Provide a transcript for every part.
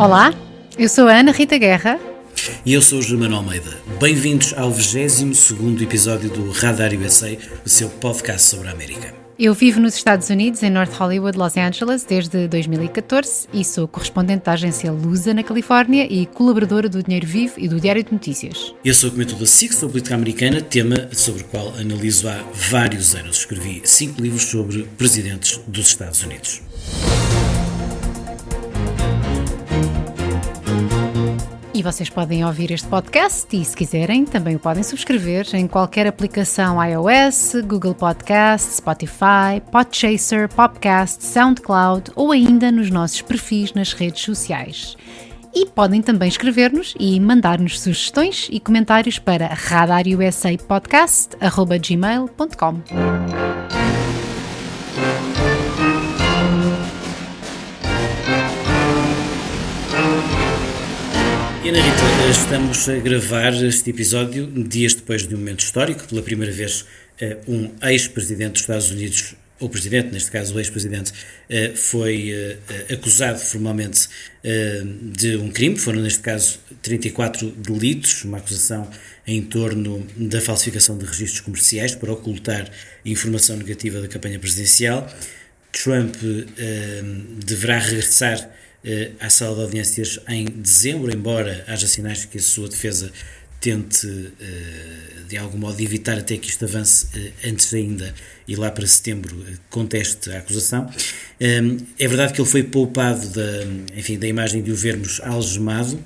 Olá, eu sou a Ana Rita Guerra. E eu sou o Germano Almeida. Bem-vindos ao 22 episódio do Radar USA, o seu podcast sobre a América. Eu vivo nos Estados Unidos, em North Hollywood, Los Angeles, desde 2014 e sou correspondente da agência Lusa, na Califórnia, e colaboradora do Dinheiro Vivo e do Diário de Notícias. Eu sou comentador da SIC sobre política americana, tema sobre o qual analiso há vários anos. Escrevi cinco livros sobre presidentes dos Estados Unidos. E vocês podem ouvir este podcast e, se quiserem, também o podem subscrever em qualquer aplicação iOS, Google Podcast, Spotify, Podchaser, Popcast, SoundCloud ou ainda nos nossos perfis nas redes sociais. E podem também escrever-nos e mandar-nos sugestões e comentários para radarussapodcast.gmail.com. E Ana Rita, estamos a gravar este episódio dias depois de um momento histórico, pela primeira vez eh, um ex-presidente dos Estados Unidos, ou presidente, neste caso o ex-presidente, eh, foi eh, acusado formalmente de um crime, foram neste caso 34 delitos, uma acusação em torno da falsificação de registros comerciais para ocultar informação negativa da campanha presidencial. Trump deverá regressar eh, à sala de audiências em dezembro, embora haja sinais que a sua defesa tente eh, de algum modo evitar até que isto avance eh, antes ainda e lá para setembro conteste a acusação. É verdade que ele foi poupado da, enfim, da imagem de o vermos algemado,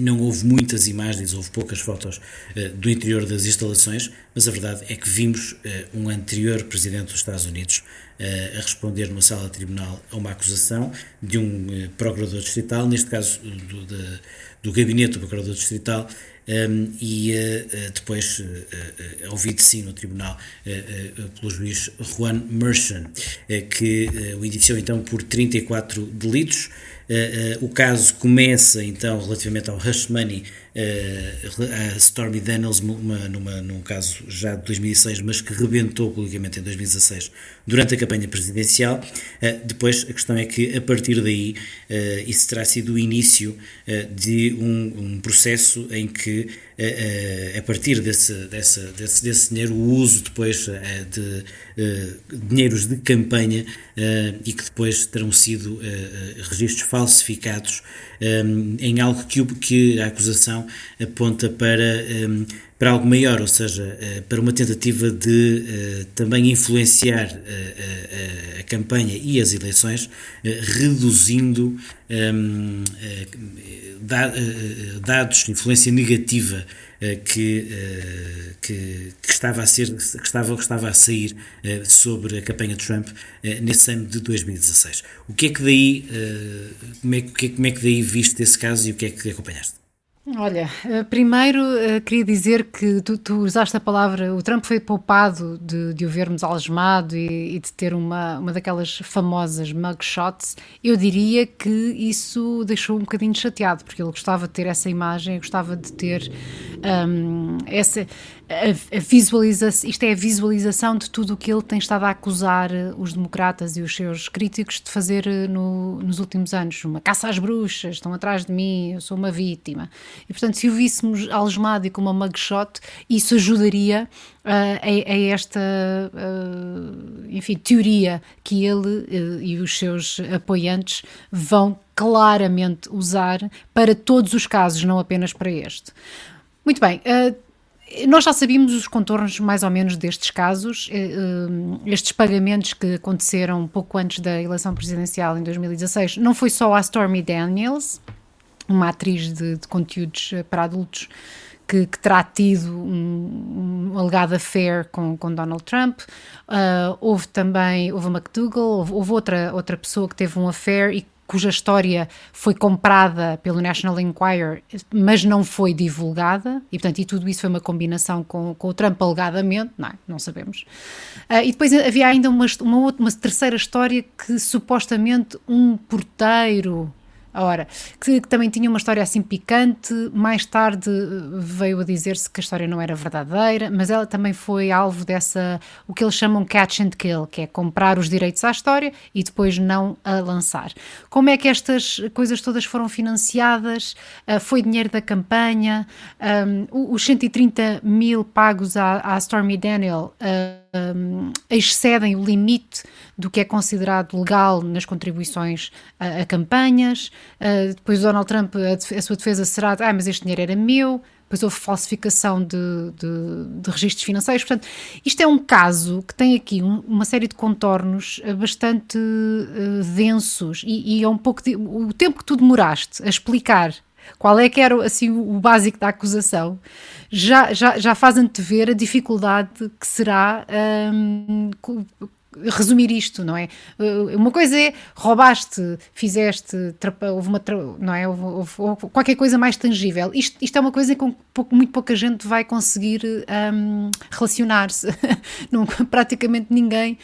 não houve muitas imagens, houve poucas fotos do interior das instalações, mas a verdade é que vimos um anterior presidente dos Estados Unidos a responder numa sala de tribunal a uma acusação de um procurador distrital, neste caso do, de, do gabinete do procurador distrital, ehm, e depois ouvido sim no tribunal pelo juiz Juan Merchan, que o indiciou então por 34 delitos. O caso começa então relativamente ao Hush Money, a Stormy Daniels, uma, numa, num caso já de 2006, mas que rebentou publicamente em 2016 durante a campanha presidencial. depois a questão é que a partir daí isso terá sido o início de um, um, processo em que a partir desse, desse, desse, desse dinheiro, o uso depois de dinheiros de campanha e que depois terão sido registros falsificados em algo que, que a acusação aponta para, um, para algo maior, ou seja, uh, para uma tentativa de uh, também influenciar uh, a campanha e as eleições, reduzindo um, dados, influência negativa que, que, que, estava a ser que estava, que estava a sair sobre a campanha de Trump nesse ano de 2016. O que é que daí como é, como é que daí viste esse caso e o que é que acompanhaste? Olha, eh, primeiro eh, queria dizer que tu, tu, usaste a palavra, o Trump foi poupado de, de o vermos algemado e, e, de ter uma, uma daquelas famosas mugshots. Eu diria que isso deixou um bocadinho chateado, porque ele gostava de ter essa imagem, gostava de ter um, essa a, visualização, isto é a visualização de tudo o que ele tem estado a acusar eh, os democratas e os seus críticos de fazer eh, no, nos últimos anos. Uma caça às bruxas, estão atrás de mim, eu sou uma vítima. E portanto, se o víssemos algemado e com uma mugshot, isso ajudaria uh, a, a, esta, uh, enfim, teoria que ele uh, e os seus apoiantes vão claramente usar para todos os casos, não apenas para este. Muito bem, uh, nós já sabíamos os contornos mais ou menos destes casos, eh, eh, estes pagamentos que aconteceram pouco antes da eleição presidencial em 2016. Não foi só a Stormy Daniels, uma atriz de, de conteúdos eh, para adultos, que, que, terá tido um, um alegado affair com, com Donald Trump. Uh, houve também, houve a McDougall, houve, houve, outra, outra pessoa que teve um affair e cuja história foi comprada pelo National Enquirer, mas não foi divulgada, e portanto, e tudo isso foi uma combinação com, com o Trump alegadamente, não, é? não sabemos. Uh, e depois havia ainda uma, uma, outra, uma terceira história que supostamente um porteiro Ora, que, que, também tinha uma história assim picante, mais tarde veio a dizer-se que a história não era verdadeira, mas ela também foi alvo dessa, o que eles chamam catch and kill, que é comprar os direitos à história e depois não a lançar. Como é que estas coisas todas foram financiadas? Uh, foi dinheiro da campanha? Um, os 130 mil pagos à, à Stormy Daniel uh, um, excedem o limite do que é considerado legal nas contribuições a, a campanhas. Uh, depois Donald Trump, a, a, sua defesa será, ah, mas este dinheiro era meu. Depois houve falsificação de, de, de registros financeiros. Portanto, isto é um caso que tem aqui um, uma série de contornos eh, bastante uh, densos e, e, é um pouco de, o tempo que tu demoraste a explicar qual é que era assim, o básico da acusação, já, já, já faz antever a dificuldade que será um, resumir isto, não é? Uh, uma coisa é roubaste, fizeste, houve uma, não é? Houve, houve, houve qualquer coisa mais tangível. Isto, isto é uma coisa com que muito pouca gente vai conseguir um, relacionar-se. praticamente ninguém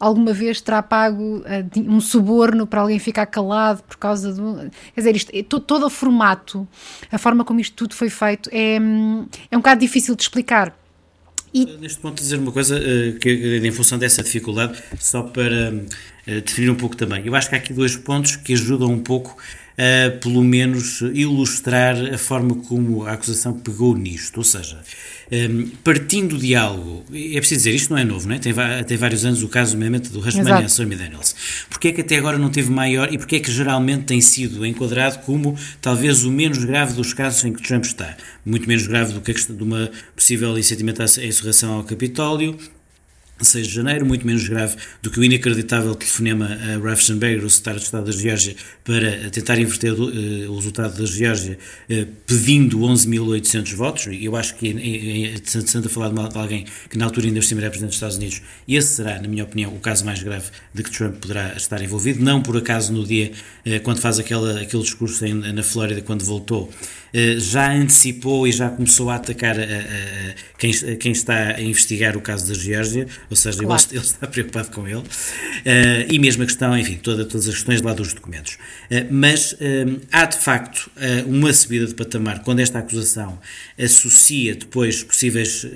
alguma vez terá pago uh, um suborno para alguém ficar calado por causa do. Quer dizer, isto, é todo, todo o formato, a forma como isto tudo foi feito, é, hum, é um bocado difícil de explicar. E... Neste ponto, dizer uma coisa, uh, que em função dessa dificuldade, só para uh, definir um pouco também. Eu acho que há aqui dois pontos que ajudam um pouco a, pelo menos, ilustrar a forma como a acusação pegou nisto. Ou seja, um, partindo de algo, é preciso dizer, isto não é novo, não é? Tem, tem vários anos o caso, nomeadamente, do Rasmania Stormy Daniels. Porquê é que até agora não teve maior e porquê é que geralmente tem sido enquadrado como talvez o menos grave dos casos em que Trump está? Muito menos grave do que a questão de uma possível incentivamento à insurreição ao Capitólio, 6 de janeiro, muito menos grave do que o inacreditável telefonema a Raffensperger, o secretário de Estado da Geórgia, para tentar inverter uh, o resultado da Geórgia, pedindo 11.800 votos. Eu acho que é interessante falar de alguém que na altura ainda era Presidente dos Estados Unidos. Esse será, na minha opinião, o caso mais grave de que Trump poderá estar envolvido. Não por acaso no dia, quando faz aquela, aquele discurso na Flórida, quando voltou, já antecipou e já começou a atacar a, a, a quem, quem, está a investigar o caso da Geórgia, ou seja, claro. ele, ele, está preocupado com ele, uh, e mesmo a questão, enfim, toda, todas as questões lá dos documentos. Uh, mas uh, há de facto uma subida de patamar quando esta acusação associa depois possíveis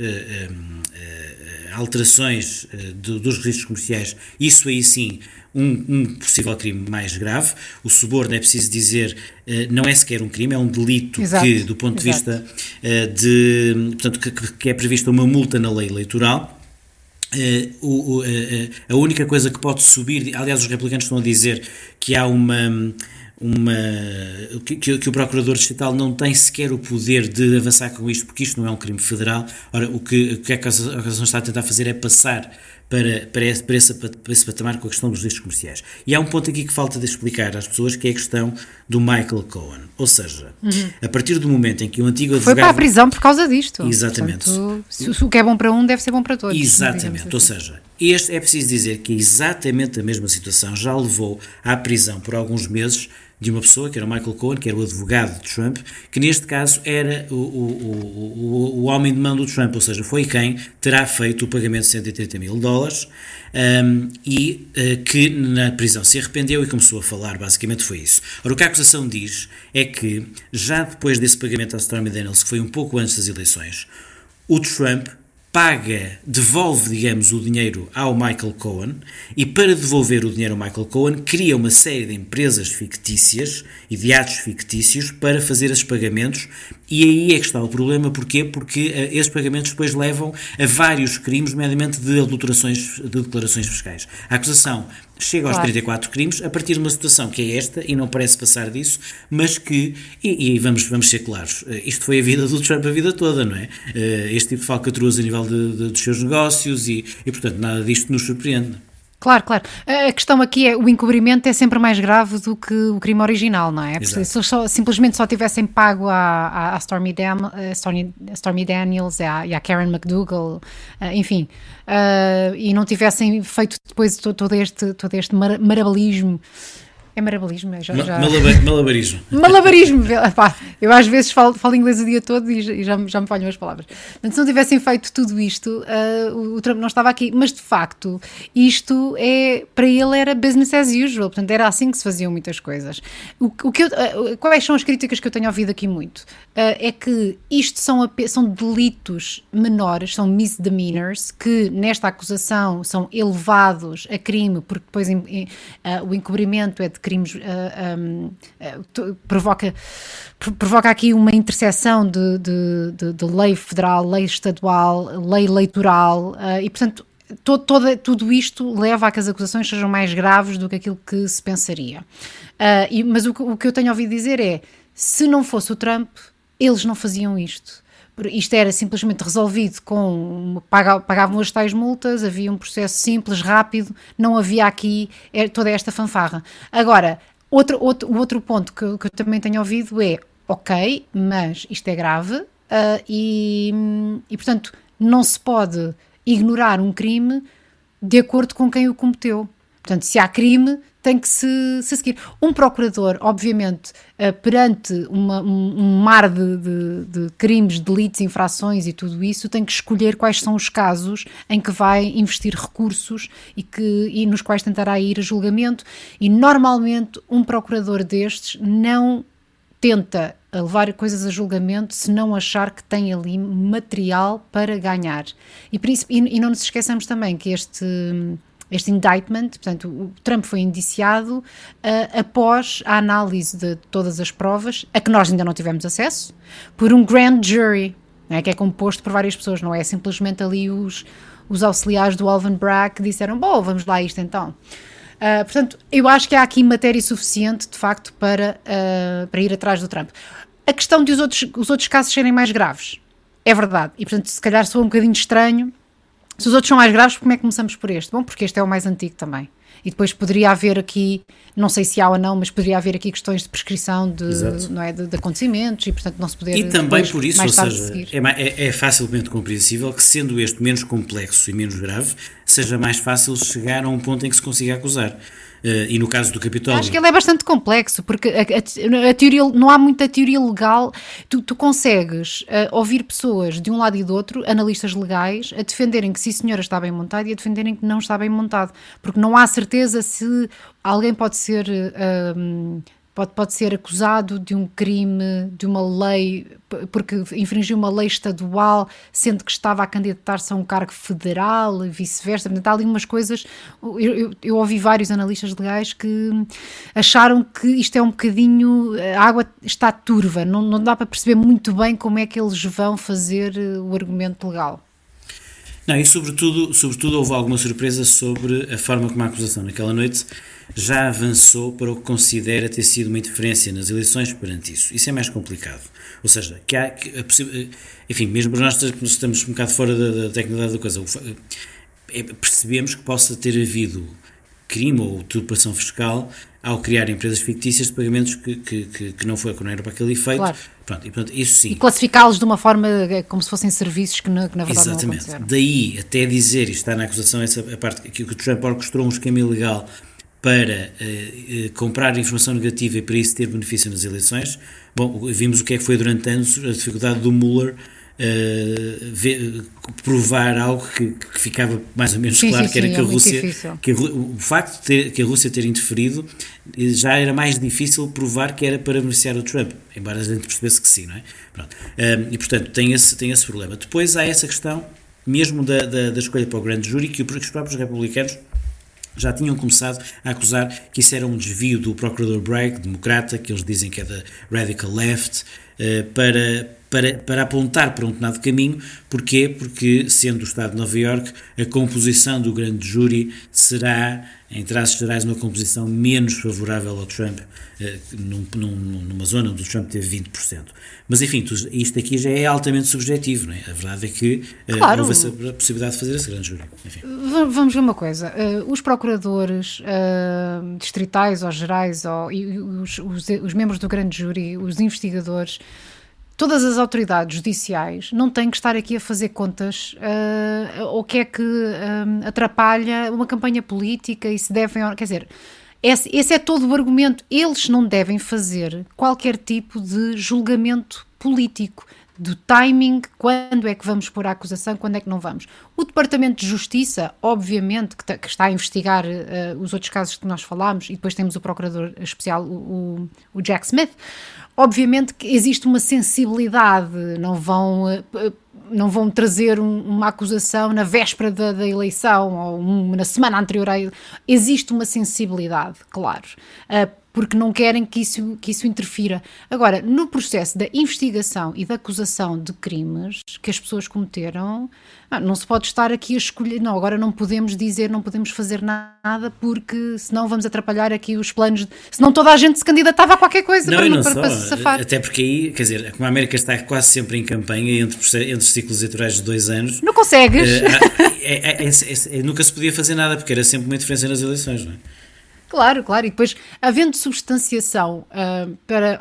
alterações do, dos registros comerciais, isso aí sim um, um, possível crime mais grave. O suborno, é preciso dizer, não é sequer um crime, é um delito Exato. que, do ponto de Exato. vista de. Portanto, que, que é prevista uma multa na lei eleitoral. Uh, uh, a única coisa que pode subir, aliás, os republicanos estão a dizer que há uma. uma que, que, o Procurador Distrital não tem sequer o poder de avançar com isto, porque isto não é um crime federal. Ora, o que, o que a acusação está a tentar fazer é passar para, para, esse, para, esse, para esse patamar com a questão dos riscos comerciais. E há um ponto aqui que falta de explicar às pessoas, que é a questão do Michael Cohen. Ou seja, uhum. a partir do momento em que o antigo advogado... Foi para a prisão por causa disto. Exatamente. Portanto, se, o que é bom para um deve ser bom para todos. Exatamente. Assim. Ou seja, este é preciso dizer que é exatamente a mesma situação já levou à prisão por alguns meses de uma pessoa, que era o Michael Cohen, que era o advogado de Trump, que neste caso era o, o, o, o homem de mão do Trump, ou seja, foi quem terá feito o pagamento de 130 mil dólares um, e uh, que na prisão se arrependeu e começou a falar, basicamente foi isso. Ora, o que a acusação diz é que já depois desse pagamento à Stormy Daniels, que foi um pouco antes das eleições, o Trump paga, devolve, digamos, o dinheiro ao Michael Cohen e para devolver o dinheiro ao Michael Cohen cria uma série de empresas fictícias e de atos fictícios para fazer esses pagamentos e aí é que está o problema, porquê? Porque uh, esses pagamentos depois levam a vários crimes, nomeadamente de adulterações de declarações fiscais. A acusação chega aos claro. 34 crimes a partir de uma situação que é esta e não parece passar disso, mas que, e, e vamos, vamos ser claros, eh, isto foi a vida do Trump a vida toda, não é? Eh, este tipo de falcatruas a nível de, de, dos seus negócios e, e, portanto, nada disto nos surpreende. Claro, claro. A questão aqui é o encobrimento é sempre mais grave do que o crime original, não é? Se eles só, simplesmente só tivessem pago a, a, Stormy, Dam, a Stormy, Daniels e a, e a Karen McDougal, eh, enfim, uh, e não tivessem feito depois todo, este, todo este mar, marabalismo É maravilhismo. Já, Ma já... Malabarismo. Malabarismo. Eu às vezes falo, falo inglês o dia todo e já, já me falham as palavras. Portanto, se não tivessem feito tudo isto, uh, o Trump não estava aqui. Mas de facto, isto é para ele era business as usual. Portanto, era assim que se faziam muitas coisas. O, o que eu, uh, quais são as críticas que eu tenho ouvido aqui muito? Uh, é que isto são, são delitos menores, são misdemeanors, que nesta acusação são elevados a crime, porque depois o encobrimento é de crimes, uh, um, uh, provoca, provoca aqui uma interseção de, de, de, de, lei federal, lei estadual, lei eleitoral, uh, e portanto todo, todo, tudo isto leva a que as acusações sejam mais graves do que aquilo que se pensaria. E, mas o, o que eu tenho ouvido dizer é, se não fosse o Trump, eles não faziam isto isto era simplesmente resolvido com pagavam as tais multas, havia um processo simples, rápido, não havia aqui é, toda esta fanfarra. Agora, outro, outro, o outro ponto que que eu também tenho ouvido é ok, mas isto é grave uh, e, e, portanto, não se pode ignorar um crime de acordo com quem o cometeu. Portanto, se há crime, tem que se, se seguir. Um procurador, obviamente, uh, perante uma, um, mar de, de, de, crimes, delitos, infrações e tudo isso, tem que escolher quais são os casos em que vai investir recursos e, que, e nos quais tentará ir a julgamento. E normalmente, um procurador destes não tenta levar coisas a julgamento se não achar que tem ali material para ganhar. E, e, e não nos esqueçamos também que este este indictment, portanto, o Trump foi indiciado uh, após a análise de todas as provas, a que nós ainda não tivemos acesso, por um grand jury, né, que é composto por várias pessoas, não é simplesmente ali os, os auxiliares do Alvin Bragg que disseram, bom, vamos lá isto então. Uh, portanto, eu acho que há aqui matéria suficiente, de facto, para, uh, para ir atrás do Trump. A questão de os outros, os outros casos serem mais graves, é verdade, e portanto, se calhar sou um bocadinho estranho se os outros são mais graves, como é que começamos por este? Bom, porque este é o mais antigo também. E depois poderia haver aqui, não sei se há ou não, mas poderia haver aqui questões de prescrição de, não é, de, de acontecimentos e, portanto, não se poder. E também por isso, ou seja, é, é, é, facilmente compreensível que, sendo este menos complexo e menos grave, seja mais fácil chegar a um ponto em que se consiga acusar. Uh, e no caso do Capitólio. Acho que ele é bastante complexo, porque a, a, a teoria, não há muita teoria legal. Tu, tu consegues uh, ouvir pessoas de um lado e do outro, analistas legais, a defenderem que sim, senhora, está bem montado e a defenderem que não está bem montado, porque não há certeza se alguém pode ser. Uh, pode, pode ser acusado de um crime, de uma lei, porque infringiu uma lei estadual, sendo que estava a candidatar-se a um cargo federal e vice-versa. Há ali umas coisas. Eu, eu, eu, ouvi vários analistas legais que acharam que isto é um bocadinho. A água está turva, não, não dá para perceber muito bem como é que eles vão fazer eh, o argumento legal. Não, e sobretudo, sobretudo houve alguma surpresa sobre a forma como a acusação naquela noite já avançou para o que considera ter sido uma interferência nas eleições perante isso. Isso é mais complicado. Ou seja, que há, que enfim, mesmo nós estamos um bocado fora da, da tecnologia da coisa, é, percebemos que possa ter havido crime ou turbação fiscal ao criar empresas fictícias de pagamentos que, que, que, que não, foi, que não era para aquele efeito. Claro. Pronto, e, portanto, isso sim. E classificá-los de uma forma eh, como se fossem serviços que na, que na verdade Exatamente. não. Daí até dizer, e está na acusação essa a parte que o Trump orquestrou um esquema ilegal para uh, uh, comprar informação negativa e para isso ter benefício nas eleições. Bom, vimos o que é que foi durante anos a dificuldade do Mueller uh, ver, provar algo que, que, ficava mais ou menos sim, claro, sim, que era sim, que, é a Rússia, que a, o facto de ter, que a Rússia ter interferido já era mais difícil provar que era para beneficiar o Trump, embora a gente percebesse que sim, não é? Pronto. e portanto tem esse, tem esse problema. Depois há essa questão, mesmo da, da, da escolha para o grande júri, que os próprios republicanos já tinham começado a acusar que isso era um desvio do procurador Bragg, democrata, que eles dizem que é da radical left, eh, para, para, para apontar para um determinado caminho. Porquê? Porque, sendo o Estado de Nova Iorque, a composição do grande júri será em traços gerais, uma composição menos favorável ao Trump, eh, num, num, numa zona onde o Trump teve 20%. Mas, enfim, isto aqui já é altamente subjetivo, não é? A verdade é que eh, claro. houve essa possibilidade de fazer esse grande júri. Enfim. Vamos ver uma coisa. Uh, os procuradores uh, distritais ou gerais, ou, e os, os, os membros do grande júri, os investigadores, todas as autoridades judiciais não têm que estar aqui a fazer contas uh, o que é que um, atrapalha uma campanha política e se devem. Quer dizer, esse, esse é todo o argumento. Eles não devem fazer qualquer tipo de julgamento político do timing, quando é que vamos pôr a acusação, quando é que não vamos. O Departamento de Justiça, obviamente, que, que está a investigar uh, os outros casos que nós falámos, e depois temos o Procurador Especial, o, o, Jack Smith, obviamente que existe uma sensibilidade, não vão. Uh, não vão trazer um, uma acusação na véspera da, da eleição ou um, na semana anterior existe uma sensibilidade, claro. Uh, porque não querem que isso, que isso interfira. Agora, no processo da investigação e da acusação de crimes que as pessoas cometeram, ah, não se pode estar aqui a escolher, não, agora não podemos dizer, não podemos fazer nada, porque senão vamos atrapalhar aqui os planos, senão toda a gente se candidatava a qualquer coisa não, para, não, para, para, se safar. Até porque aí, quer dizer, como a América está quase sempre em campanha, entre, entre ciclos eleitorais de dois anos... Não consegues! é, é, é, nunca se podia fazer nada, porque era sempre uma interferência nas eleições, não é? Claro, claro, e depois, havendo substanciação uh, para.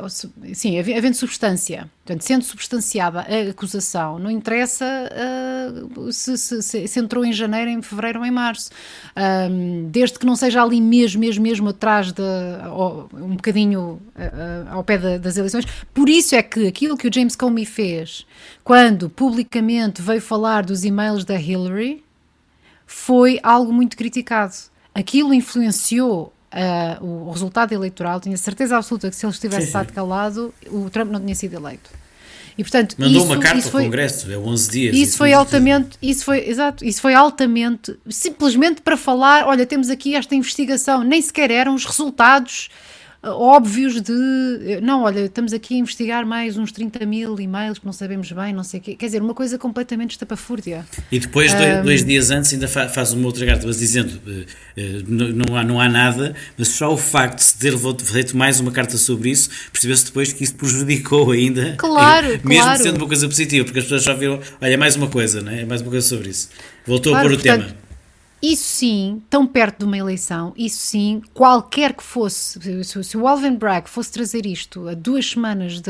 Sim, havendo substância, portanto, sendo substanciada a acusação, não interessa uh, se, se, se, entrou em janeiro, em fevereiro ou em março. Um, desde que não seja ali mesmo, mesmo, mesmo atrás de. um bocadinho uh, ao pé de, das eleições. Por isso é que aquilo que o James Comey fez, quando publicamente veio falar dos e-mails da Hillary, foi algo muito criticado aquilo influenciou uh, o resultado eleitoral, tinha certeza absoluta que se ele estivesse estado calado, o Trump não tinha sido eleito. E, portanto, Mandou isso, uma carta ao foi, Congresso, é 11 dias. Isso foi altamente, isso foi, exato, isso foi altamente, simplesmente para falar, olha, temos aqui esta investigação, nem sequer eram os resultados óbvios de não, olha, estamos aqui a investigar mais uns 30 mil e-mails que não sabemos bem, não sei o quê. Quer dizer, uma coisa completamente estapafúrdia. E depois, um, dois, dias antes, ainda faz uma outra carta, mas dizendo uh, não, há, não há nada, mas só o facto de se ter feito mais uma carta sobre isso, percebeu-se depois que isso prejudicou ainda. Claro, mesmo claro. sendo uma coisa positiva, porque as pessoas já viram, olha, é mais uma coisa, não é? É mais uma coisa sobre isso. Voltou claro, a pôr o portanto, tema. Isso sim, tão perto de uma eleição, isso sim, qualquer que fosse, se, o Alvin Bragg fosse trazer isto a duas semanas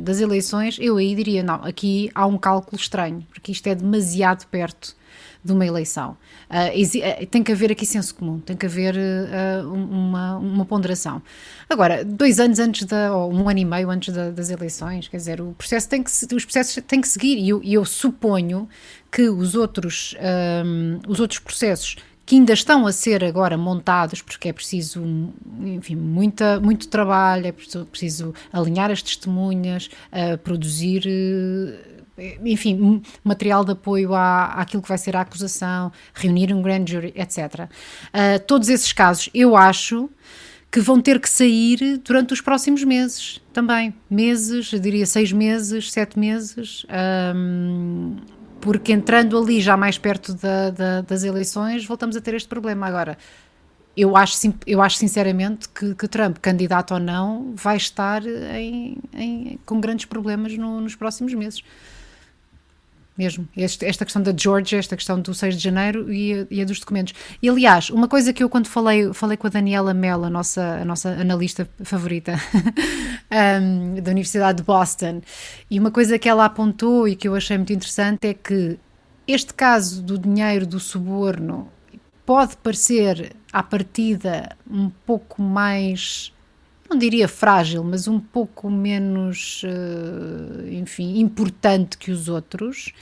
das eleições, eu aí diria: não, aqui há um cálculo estranho, porque isto é demasiado perto de uma eleição. Uh, tem que haver aqui senso comum, tem que haver uh, uma, uma, ponderação. Agora, dois anos antes, da, ou um ano e meio antes da, das eleições, quer dizer, o processo tem que, os processos têm que seguir e eu, eu suponho que os outros, um, os outros processos que ainda estão a ser agora montados, porque é preciso, enfim, muita, muito trabalho, é preciso alinhar as testemunhas, uh, produzir enfim, material de apoio à, àquilo que vai ser a acusação, reunir um grand jury, etc. Uh, eh, todos esses casos, eu acho que vão ter que sair durante os próximos meses também. Meses, eu diria seis meses, sete meses. Um, porque entrando ali já mais perto da, da, das eleições, voltamos a ter este problema. Agora, eu acho, eu acho sinceramente que, que Trump, candidato ou não, vai estar em, em, com grandes problemas no, nos próximos meses mesmo. Este, esta questão da Georgia, esta questão do 6 de janeiro e a, e a, dos documentos. E aliás, uma coisa que eu quando falei, falei com a Daniela Mel, a nossa, a nossa analista favorita um, da Universidade de Boston, e uma coisa que ela apontou e que eu achei muito interessante é que este caso do dinheiro do suborno pode parecer à partida um pouco mais não diria frágil, mas um pouco menos, uh, enfim, importante que os outros,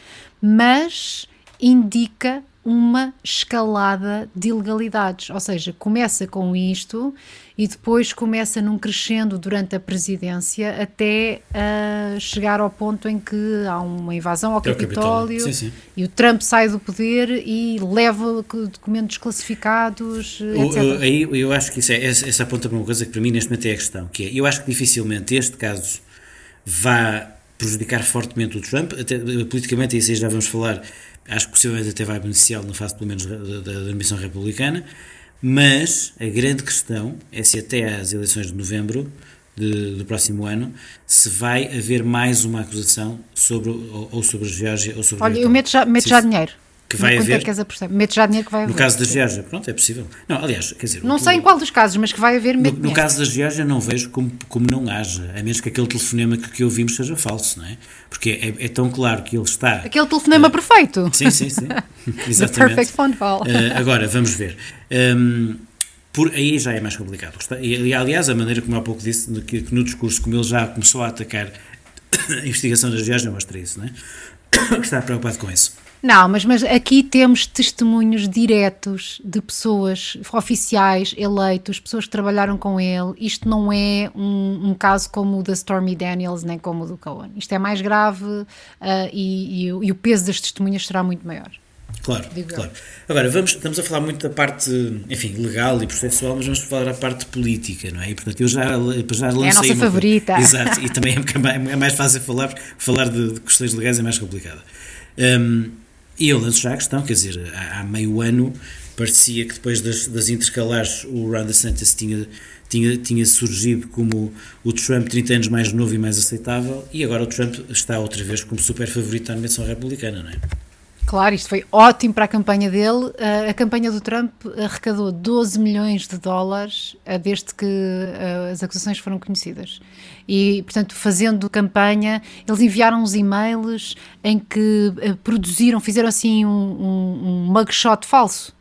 mas indica uma escalada de ilegalidades, ou seja, começa com isto e depois começa num crescendo durante a presidência até uh, chegar ao ponto em que há uma invasão ao é Capitólio, sim, sim. e o Trump sai do poder e leva documentos classificados, etc. aí eu acho que isso é, essa aponta para uma coisa que para mim neste momento é a questão, que é, eu acho que dificilmente este caso vá prejudicar fortemente o Trump, até, politicamente, isso aí já vamos falar, acho que possivelmente até vai beneficiá-lo na fase, pelo menos, da, da, ambição republicana, mas a grande questão é se até às eleições de novembro de, do próximo ano se vai haver mais uma acusação sobre, ou, ou sobre a Geórgia ou sobre Olha, eu meto já, meto já dinheiro que vai haver. É que Mete já dinheiro que vai haver. No caso da Geórgia, pronto, é possível. Não, aliás, quer dizer. Não sei em qual dos casos, mas que vai haver. No, no caso da Geórgia, não vejo como, como não haja, a menos que aquele telefonema que, que ouvimos seja falso, não é? Porque é, é tão claro que ele está. Aquele telefonema uh, perfeito. Sim, sim, sim. Exatamente. The perfect phone call. Uh, agora, vamos ver. Um, por aí já é mais complicado. E, aliás, a maneira como há pouco disse, que, que no discurso, como ele já começou a atacar a investigação da Geórgia, mostra isso, não é? que está preocupado com isso. Não, mas, mas aqui temos testemunhos diretos de pessoas oficiais eleitos, pessoas que trabalharam com ele. Isto não é um, um caso como o da Stormy Daniels, nem como o do Cohen. Isto é mais grave uh, e, e, e o peso das testemunhas será muito maior. Claro, claro. Agora, vamos, estamos a falar muito da parte, enfim, legal e processual, mas vamos falar da parte política, não é? E, portanto, eu já, já lancei... É a nossa favorita. Exato, e também é, mais fácil falar, falar de, de questões legais é mais complicado. Um, eu lanço já a questão, quer dizer, há, há meio ano parecia que depois das, das intercalares o Ron DeSantis tinha, tinha, tinha surgido como o Trump 30 anos mais novo e mais aceitável, e agora o Trump está outra vez como super favorito à nomeação republicana, não é? Claro, isto foi ótimo para a campanha dele. A campanha do Trump arrecadou 12 milhões de dólares eh, desde que eh, as acusações foram conhecidas. E, portanto, fazendo campanha, eles enviaram uns e-mails em que produziram, fizeram assim um, um, um mugshot falso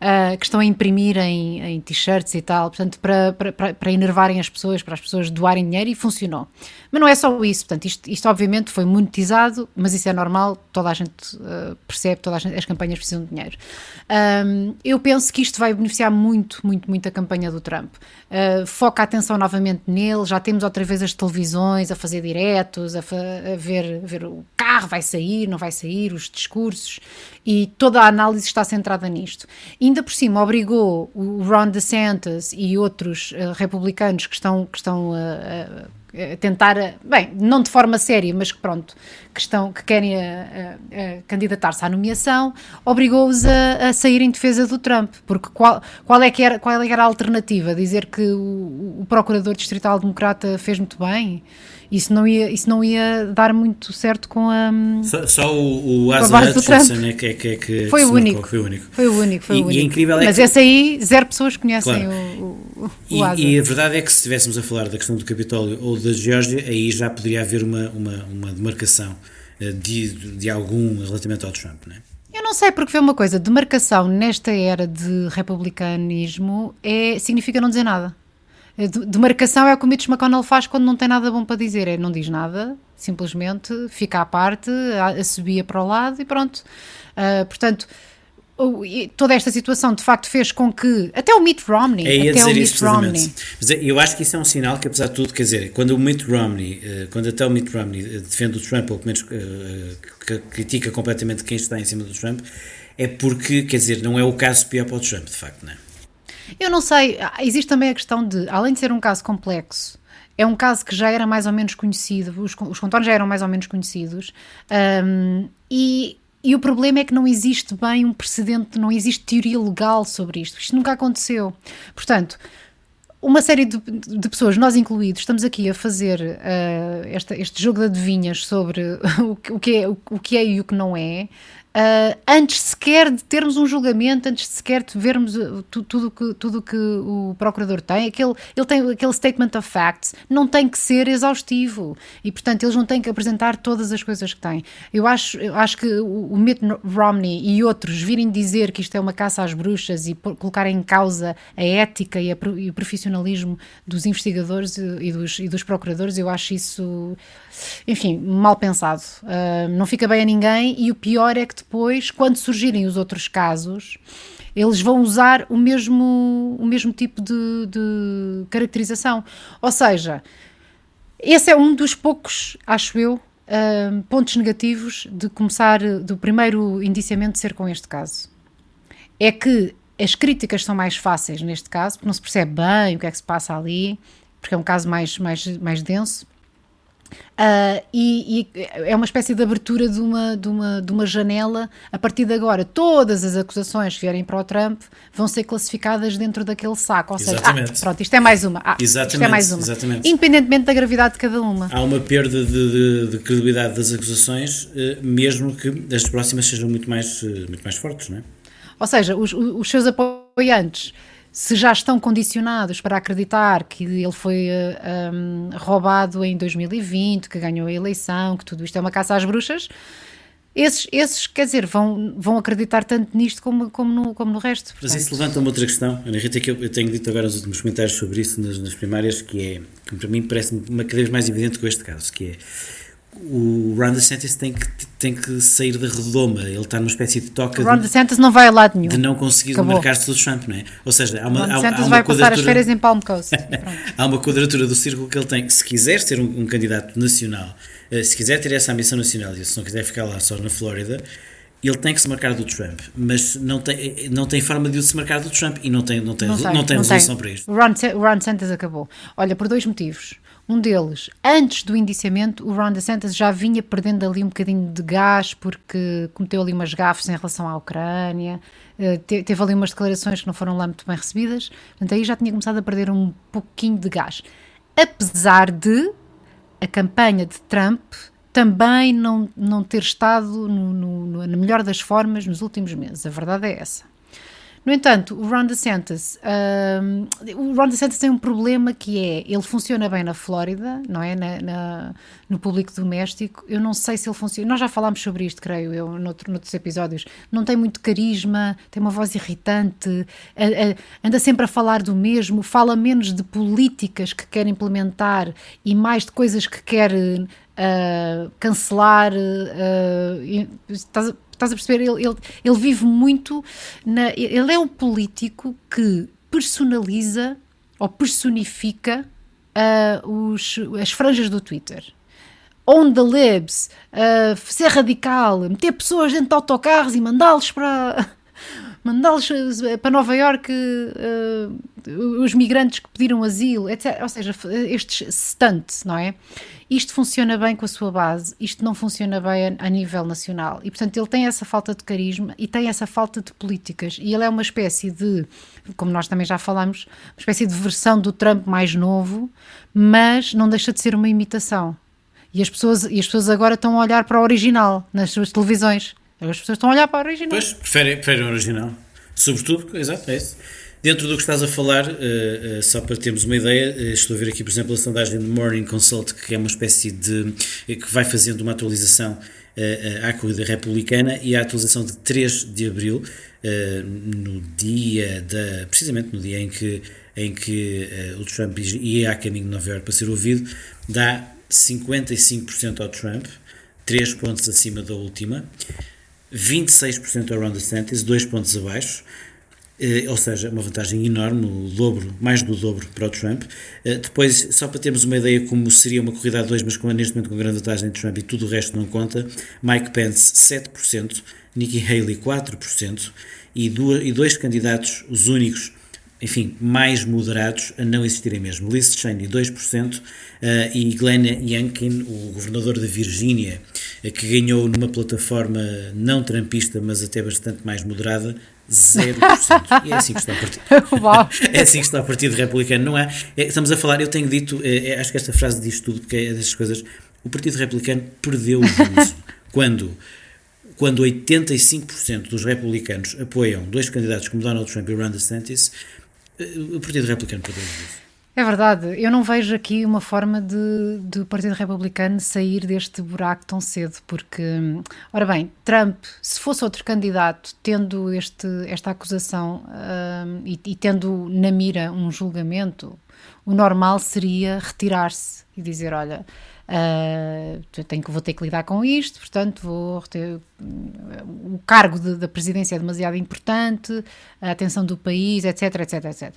uh, que estão a imprimir em, em t-shirts e tal, portanto, para, para, para enervarem as pessoas, para as pessoas doarem dinheiro e funcionou. Mas não é só isso, portanto, isto, isto obviamente foi monetizado, mas isso é normal, toda a gente uh, percebe, todas as campanhas precisam de dinheiro. Um, eu penso que isto vai beneficiar muito, muito, muito a campanha do Trump. Uh, foca a atenção novamente nele, já temos outra vez as televisões a fazer diretos, a, a ver, a ver o carro vai sair, não vai sair, os discursos, e toda a análise está centrada nisto. Ainda por cima obrigou o Ron DeSantis e outros uh, republicanos que estão, que estão uh, tentar, bem, não de forma séria, mas que pronto, que, estão, que querem candidatar-se à nomeação, obrigou-os a, a, sair em defesa do Trump, porque qual, qual, é que era, qual é era a alternativa? Dizer que o, o procurador distrital democrata fez muito bem? isso não ia, isso não ia dar muito certo com a. Só, só o, o Asa Hutchinson é que, é, que, é que foi, o único, foi o único. Foi o único. Foi e, o único. E é incrível é Mas que... esse aí, zero pessoas conhecem claro. o, o, o e, Asa. E a verdade é que se estivéssemos a falar da questão do Capitólio ou da Geórgia, aí já poderia haver uma, uma, uma demarcação eh, de, de algum relativamente ao Trump, não é? Eu não sei, porque foi uma coisa, demarcação nesta era de republicanismo é, significa não dizer nada. Demarcação é o que o Mitch McConnell faz quando não tem nada bom para dizer. É não diz nada, simplesmente fica à parte, assobia para o lado e pronto. Uh, portanto, toda esta situação de facto fez com que até o Mitt Romney, é até o Mitt Romney. Mas é, eu acho que isso é um sinal que apesar de tudo, quer dizer, quando o Mitt Romney, eh, quando até o Mitt Romney eh, defende o Trump ou pelo menos uh, critica completamente quem está em cima do Trump, é porque, quer dizer, não é o caso pior para o Trump, de facto, não é? Eu não sei, existe também a questão de, além de ser um caso complexo, é um caso que já era mais ou menos conhecido, os, os contornos já eram mais ou menos conhecidos, um, e, e o problema é que não existe bem um precedente, não existe teoria legal sobre isto. Isto nunca aconteceu. Portanto, uma série de, de, pessoas, nós incluídos, estamos aqui a fazer uh, esta, este jogo de adivinhas sobre o, que é, o, que é e o que não é, Uh, antes sequer de termos um julgamento, antes sequer de vermos tudo que, tudo que o procurador tem, aquele, ele tem aquele statement of facts, não tem que ser exaustivo e, portanto, eles não têm que apresentar todas as coisas que têm. Eu acho, eu acho que o, o Mitt Romney e outros virem dizer que isto é uma caça às bruxas e colocarem em causa a ética e, a, e o profissionalismo dos investigadores e dos, e dos procuradores, eu acho isso, enfim, mal pensado. Uh, não fica bem a ninguém e o pior é que depois, quando surgirem os outros casos, eles vão usar o mesmo, o mesmo tipo de, de caracterização. Ou seja, esse é um dos poucos, acho eu, uh, pontos negativos de começar, do primeiro indiciamento ser com este caso. É que as críticas são mais fáceis neste caso, porque não se percebe bem o que é que se passa ali, porque é um caso mais, mais, mais denso. Uh, e, e, é uma espécie de abertura de uma, de, uma, de uma janela. A partir de agora, todas as acusações que vierem para o Trump vão ser classificadas dentro daquele saco. Ou seja, ah, pronto, isto é mais uma. Ah, exatamente, isto é mais uma. Exatamente. Independentemente da gravidade de cada uma. Há uma perda de, de, de credibilidade das acusações, eh, mesmo que as próximas sejam muito mais, eh, muito mais fortes, não é? Ou seja, os, os seus apoiantes se já estão condicionados para acreditar que ele foi um, eh, roubado em 2020, que ganhou a eleição, que tudo isto é uma caça às bruxas, esses, esses, quer dizer, vão, vão acreditar tanto nisto como, como, no, como no resto. Portanto. Mas isso levanta-me outra questão, Ana Rita, que eu, eu, tenho dito agora nos últimos comentários sobre isso nas, nas primárias, que é, que para mim parece-me cada vez mais evidente com este caso, que é o Ron DeSantis tem que, tem que sair da redoma, ele está numa espécie de toca. O Ron DeSantis não vai a lado nenhum. De não conseguir marcar-se do Trump, não é? Ou seja, há uma. Ron DeSantis há, há vai passar as férias em Palm Coast. há uma quadratura do círculo que ele tem. Se quiser ser um, um candidato nacional, uh, se quiser ter essa ambição nacional e se não quiser ficar lá só na Flórida, ele tem que se marcar do Trump, mas não tem, não tem forma de se marcar do Trump e não tem, não tem, não, não tem não resolução tem. para isto. O Ron, o Ron DeSantis acabou. Olha, por dois motivos. Um deles, antes do indiciamento, o Ron DeSantis já vinha perdendo ali um bocadinho de gás porque cometeu ali umas gafes em relação à Ucrânia, eh, teve ali umas declarações que não foram lá muito bem recebidas, portanto aí já tinha começado a perder um pouquinho de gás. Apesar de a campanha de Trump também não, não ter estado no, no, na melhor das formas nos últimos meses, a verdade é essa. No entanto, o Ron DeSantis, um, o Ron DeSantis tem um problema que é, ele funciona bem na Flórida, não é? Na, na, no público doméstico. Eu não sei se ele funciona. Nós já falámos sobre isto, creio eu, noutro, noutros episódios. Não tem muito carisma, tem uma voz irritante, a, a, anda sempre a falar do mesmo, fala menos de políticas que quer implementar e mais de coisas que quer uh, cancelar. Uh, estás, estás a perceber? Ele, ele, ele vive muito. Na, ele é um político que personaliza ou personifica uh, os, as franjas do Twitter. On the libs, uh, ser radical, meter pessoas dentro de autocarros e mandá-los para mandá-los para Nova York uh, os migrantes que pediram asilo, etc. Ou seja, estes stunts, não é? Isto funciona bem com a sua base, isto não funciona bem a, a, nível nacional. E, portanto, ele tem essa falta de carisma e tem essa falta de políticas. E ele é uma espécie de, como nós também já falamos, uma espécie de versão do Trump mais novo, mas não deixa de ser uma imitação. E as pessoas, e as pessoas agora estão a olhar para o original nas suas televisões. As pessoas estão a olhar para o original. Pois, preferem, preferem o original. Sobretudo, exato, é isso. Dentro do que estás a falar, uh, uh, só para termos uma ideia, uh, estou a ver aqui, por exemplo, a sondagem do Morning Consult, que é uma espécie de. que vai fazendo uma atualização à corrida republicana e a atualização de 3 de abril, no dia da. precisamente no dia em que, em que o Trump ia a caminho de Nova Iorque para ser ouvido, dá 55% ao Trump, 3 pontos acima da última. 26% ao Ron DeSantis, 2 pontos abaixo. Eh, ou seja, uma vantagem enorme, o dobro, mais do dobro para o Trump. Eh, depois, só para termos uma ideia como seria uma corrida a dois, mas com, neste momento com grande vantagem de Trump e tudo o resto não conta, Mike Pence 7%, Nikki Haley 4% e, duas, e dois candidatos, os únicos enfim, mais moderados a não existirem mesmo. Liz Cheney, 2%, uh, e Glenn Youngkin, o governador da Virgínia, uh, que ganhou numa plataforma não trampista, mas até bastante mais moderada, 0%. E é assim que está o partido. é assim que está o Partido Republicano. Não é, é estamos a falar, eu tenho dito, é, acho que esta frase diz tudo, porque é dessas coisas. O Partido Republicano perdeu o juízo quando, quando 85% dos republicanos apoiam dois candidatos como Donald Trump e Ron DeSantis, eh, o Partido Republicano perdeu. É verdade, eu não vejo aqui uma forma de, de o Partido Republicano sair deste buraco tão cedo, porque, ora bem, Trump, se fosse outro candidato, tendo este, esta acusação uh, e, e, tendo na mira um julgamento, o normal seria retirar-se e dizer: Olha, uh, tenho que, vou ter que lidar com isto, portanto, vou ter, o cargo de, da presidência é demasiado importante, a atenção do país, etc, etc, etc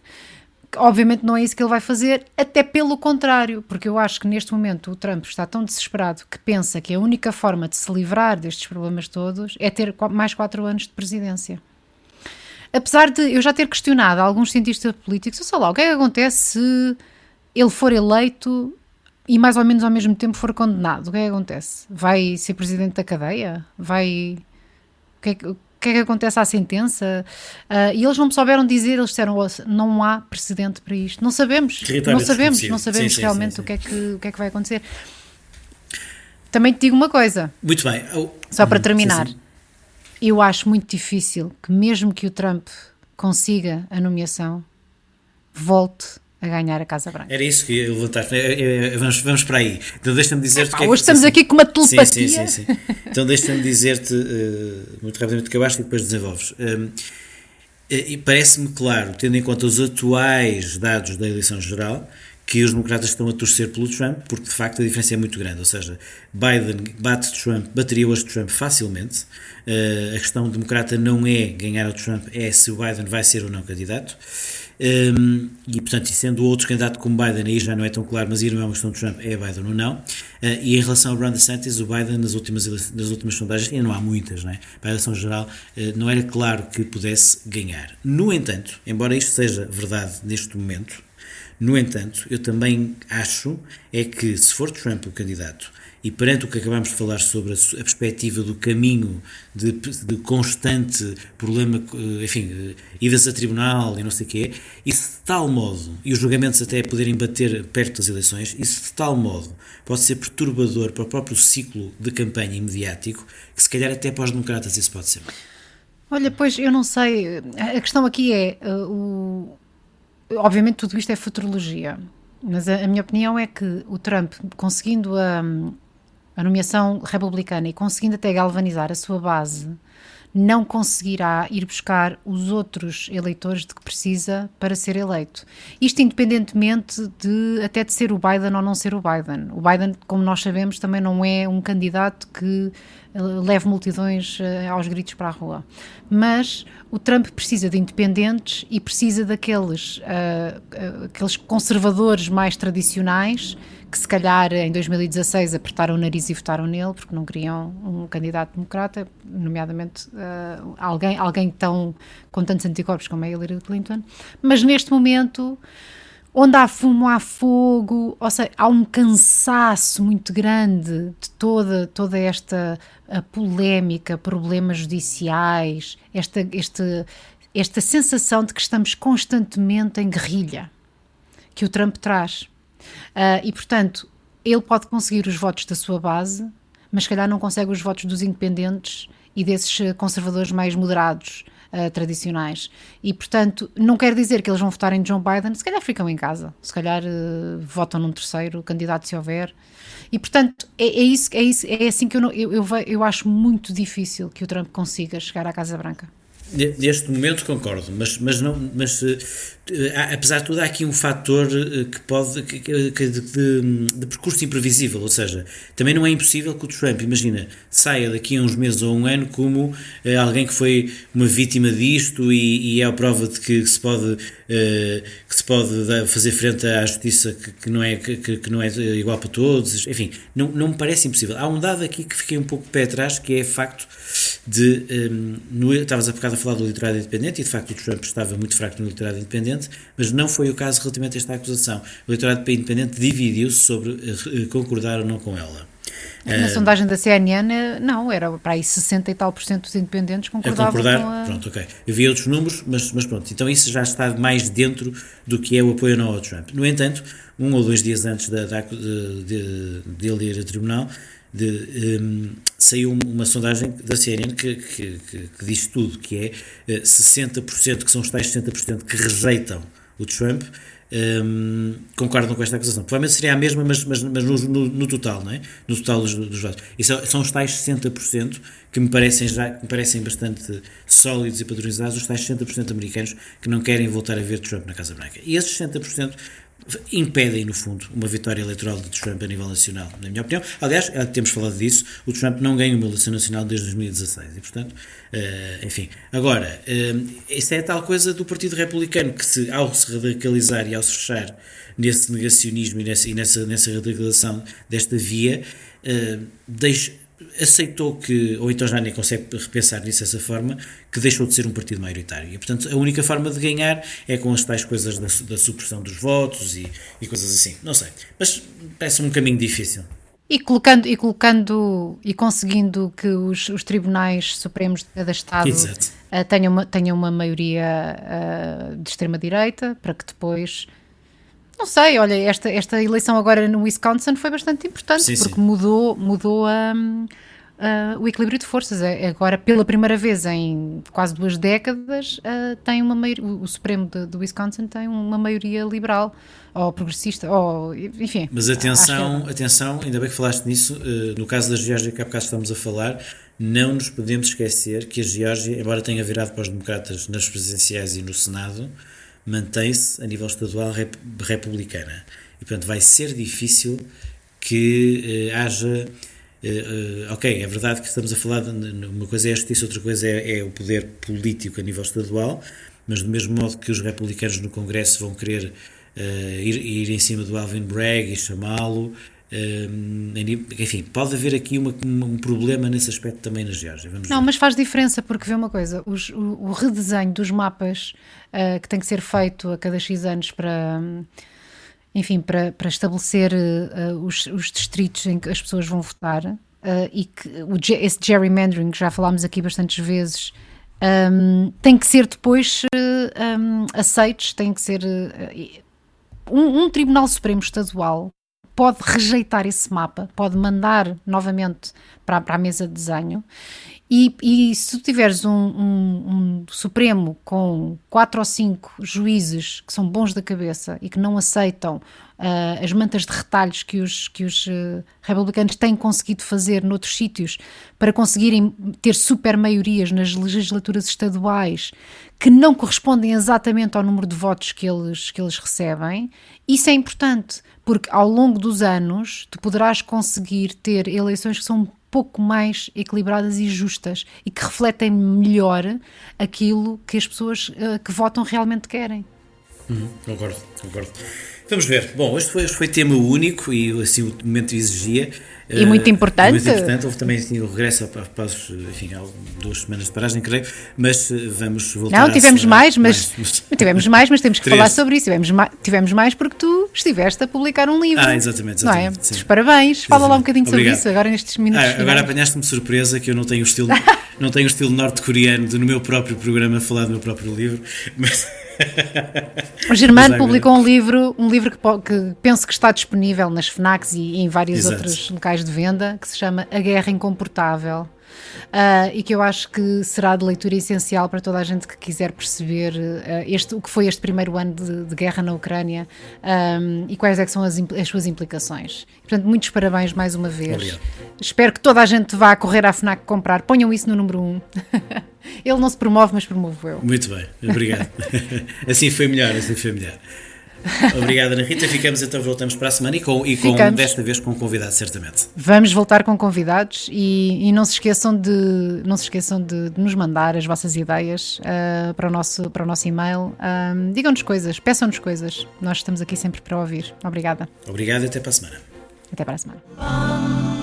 obviamente não é isso que ele vai fazer, até pelo contrário, porque eu acho que neste momento o Trump está tão desesperado que pensa que a única forma de se livrar destes problemas todos é ter mais quatro anos de presidência. Apesar de eu já ter questionado alguns cientistas políticos, sei lá, o que é que acontece se ele for eleito e mais ou menos ao mesmo tempo for condenado? O que é que acontece? Vai ser presidente da cadeia? Vai. O que é que que é que acontece à sentença? Uh, e eles não me souberam dizer, eles disseram, não há precedente para isto. Não sabemos, não sabemos, não sabemos sim, realmente sim, sim, O, que é que, o que é que vai acontecer. Também te digo uma coisa. Muito bem. Só para hum, terminar. Eu acho muito difícil que mesmo que o Trump consiga a nomeação, volte a ganhar a Casa Branca. Era isso que levantar. É, é, vamos, vamos para aí. Então deixa-me dizer-te. É, hoje estamos assim. aqui com uma telepatia. Sim, sim, sim. sim. Então deixa-me dizer-te, uh, muito rapidamente, que acabaste e depois desenvolves. Um, e parece-me claro, tendo em conta os atuais dados da eleição geral, que os democratas estão a torcer pelo Trump, porque de facto a diferença é muito grande. Ou seja, Biden bate Trump, bateria hoje Trump facilmente. Uh, a questão democrata não é ganhar ao Trump, é se o Biden vai ser ou não candidato. Um, e portanto, e sendo outro candidato como Biden, aí já não é tão claro, mas aí não é uma questão de Trump, é Biden ou não. Uh, e em relação ao Ron DeSantis, o Biden nas últimas, nas últimas sondagens, e não há muitas, né? para a eleição geral, uh, não era claro que pudesse ganhar. No entanto, embora isto seja verdade neste momento, no entanto, eu também acho é que se for Trump o candidato e perante o que acabamos de falar sobre a, perspectiva do caminho de, de, constante problema, eh, enfim, eh, idas a tribunal e não sei o quê, isso de tal modo, e os julgamentos até poderem bater perto das eleições, isso de tal modo pode ser perturbador para o próprio ciclo de campanha imediático, que se calhar até para os democratas isso pode ser. Olha, pois eu não sei, a questão aqui é, uh, o, obviamente tudo isto é futurologia, mas a, a, minha opinião é que o Trump, conseguindo a, a nomeação republicana e conseguindo até galvanizar a sua base, não conseguirá ir buscar os outros eleitores de que precisa para ser eleito. Isto independentemente de até de ser o Biden ou não ser o Biden. O Biden, como nós sabemos, também não é um candidato que eh, leve multidões eh, aos gritos para a rua. Mas o Trump precisa de independentes e precisa daqueles uh, aqueles conservadores mais tradicionais que se calhar em 2016 apertaram o nariz e votaram nele porque não queriam um candidato democrata, nomeadamente uh, alguém, alguém tão com tantos anticorpos como a Hillary Clinton, mas neste momento onde há fumo há fogo, ou seja, há um cansaço muito grande de toda, toda esta polémica, problemas judiciais, esta, esta, esta sensação de que estamos constantemente em guerrilha que o Trump traz. Uh, e, portanto, ele pode conseguir os votos da sua base, mas se calhar não consegue os votos dos independentes e desses conservadores mais moderados. Uh, tradicionais. E, portanto, não quer dizer que eles vão votar em John Biden, se calhar ficam em casa, se calhar uh, votam num terceiro candidato se houver. E, portanto, é, é, isso, é, isso, é assim que eu, não, eu, eu, eu acho muito difícil que o Trump consiga chegar à Casa Branca. Neste momento concordo, mas, mas, não, mas uh, apesar de tudo há aqui um fator uh, que pode que, que, de, de, de, percurso imprevisível, ou seja, também não é impossível que o Trump, imagina, saia daqui a uns meses ou um ano como uh, alguém que foi uma vítima disto e, e, é a prova de que se pode, que se pode fazer frente à justiça que, que não, é, que, que, não é igual para todos, enfim, não, não me parece impossível. Há um dado aqui que fiquei um pouco pé atrás, que é facto de, um, no, estavas a bocado a falar do eleitorado independente, e de facto o Trump estava muito fraco no eleitorado independente, mas não foi o caso relativamente a esta acusação. O eleitorado independente dividiu-se sobre uh, concordar ou não com ela. Na uh, sondagem da CNN, não, era para aí 60 e tal por cento dos independentes concordavam a concordar, com a... pronto, ok. Eu vi outros números, mas, mas pronto, então isso já está mais dentro do que é o apoio não ao Trump. No entanto, um ou dois dias antes de, de, de, de ele ir a tribunal, de, um, saiu uma sondagem da CNN que, que, que, que diz tudo, que é 60%, eh, que são os tais 60% que rejeitam o Trump, um, concordam com esta acusação. Provavelmente seria a mesma, mas, mas, mas no, no, no, total, não é? No total dos, dos votos. E são, são os tais 60% que me parecem, já, que me parecem bastante sólidos e padronizados, os tais 60% americanos que não querem voltar a ver Trump na Casa Branca. E esses 60% impedem, no fundo, uma vitória eleitoral de Trump a nível nacional, na minha opinião. Aliás, temos falado disso, o Trump não ganha uma eleição nacional desde 2016 e, portanto, uh, enfim. Agora, uh, isso é a tal coisa do Partido Republicano que, se, ao se radicalizar e ao se fechar nesse negacionismo e nessa, e nessa, nessa radicalização desta via, uh, deixa aceitou que, ou então já nem consegue repensar nisso dessa forma, que deixou de ser um partido maioritário. E, portanto, a única forma de ganhar é com as tais coisas da, da supressão dos votos e, e coisas assim. Não sei. Mas parece um caminho difícil. E colocando, e colocando e conseguindo que os, os tribunais supremos de cada Estado uh, tenham, uma, tenham uma maioria uh, de extrema-direita, para que depois não sei, olha, esta, esta eleição agora no Wisconsin foi bastante importante sim, porque sim. mudou, mudou a, uh, o equilíbrio de forças. É, agora, pela primeira vez em quase duas décadas, uh, tem uma maioria, o, Supremo de, Wisconsin tem uma maioria liberal ou progressista, ou enfim. Mas atenção, atenção, ainda bem que falaste nisso, uh, no caso da Geórgia que há bocado estamos a falar, não nos podemos esquecer que a Geórgia, embora tenha virado para os democratas nas presidenciais e no Senado, mantém-se a nível estadual rep republicana. E, portanto, vai ser difícil que uh, haja. Uh, uh, ok, é verdade que estamos a falar de uma coisa é a justiça, outra coisa é, é, o poder político a nível estadual, mas do mesmo modo que os republicanos no Congresso vão querer ir, ir, em cima do Alvin Bragg e chamá-lo, enfim, pode haver aqui uma, um problema nesse aspecto também na Geórgia. Não, ver. mas faz diferença porque vê uma coisa: os, o, o, redesenho dos mapas uh, que tem que ser feito a cada X anos para. Enfim, para, para estabelecer uh, os, os distritos em que as pessoas vão votar uh, e que o, esse gerrymandering, que já falámos aqui bastantes vezes, um, tem que ser depois um, aceitos, tem que ser. Um, um, Tribunal Supremo Estadual pode rejeitar esse mapa, pode mandar novamente para, para a mesa de desenho. E, e se tu tiveres um, um, um, Supremo com quatro ou cinco juízes que são bons da cabeça e que não aceitam uh, as mantas de retalhos que os, que os uh, republicanos têm conseguido fazer noutros sítios para conseguirem ter super maiorias nas legislaturas estaduais que não correspondem exatamente ao número de votos que eles, que eles recebem, isso é importante, porque ao longo dos anos tu poderás conseguir ter eleições que são um pouco mais equilibradas e justas e que refletem melhor aquilo que as pessoas uh, que votam realmente querem. Uhum, concordo, concordo. Vamos ver. Bom, este foi, este foi tema único e assim o momento exigia. E muito importante. muito importante. Houve também assim, o regresso a passos, enfim, duas semanas de paragem, creio, mas eh, vamos voltar Não, tivemos mais, mas, mais, tivemos mais, mas temos que falar sobre isso. Tivemos mais, tivemos mais porque tu estiveste a publicar um livro. Ah, exatamente, exatamente. Não é? Parabéns. Fala lá um bocadinho Obrigado. sobre isso agora nestes minutos. Ah, agora apanhaste-me surpresa que eu não tenho o estilo, não tenho o estilo norte-coreano de no meu próprio programa falar do meu próprio livro, mas O Germano publicou um livro, um livro que, que, penso que está disponível nas FNACs e em vários Exato. outros locais de venda, que se chama A Guerra Incomportável. Uh, e que eu acho que será de leitura essencial para toda a gente que quiser perceber uh, este, o que foi este primeiro ano de, de guerra na Ucrânia um, e quais é são as, as, suas implicações. Portanto, muitos parabéns mais uma vez. Obrigado. Espero que toda a gente vá correr à FNAC comprar. Ponham isso no número 1. Um. Ele não se promove, mas promovo eu. Muito bem, obrigado. assim foi melhor, assim foi melhor. Obrigada, Ana Rita. Ficamos então, voltamos para a semana e, com, e com desta vez com convidados, certamente. Vamos voltar com convidados e, e não se esqueçam de não se esqueçam de, de nos mandar as vossas ideias uh, para, o nosso, para o nosso e-mail. Uh, Digam-nos coisas, peçam-nos coisas. Nós estamos aqui sempre para ouvir. Obrigada. Obrigado e até para a semana. Até para a semana.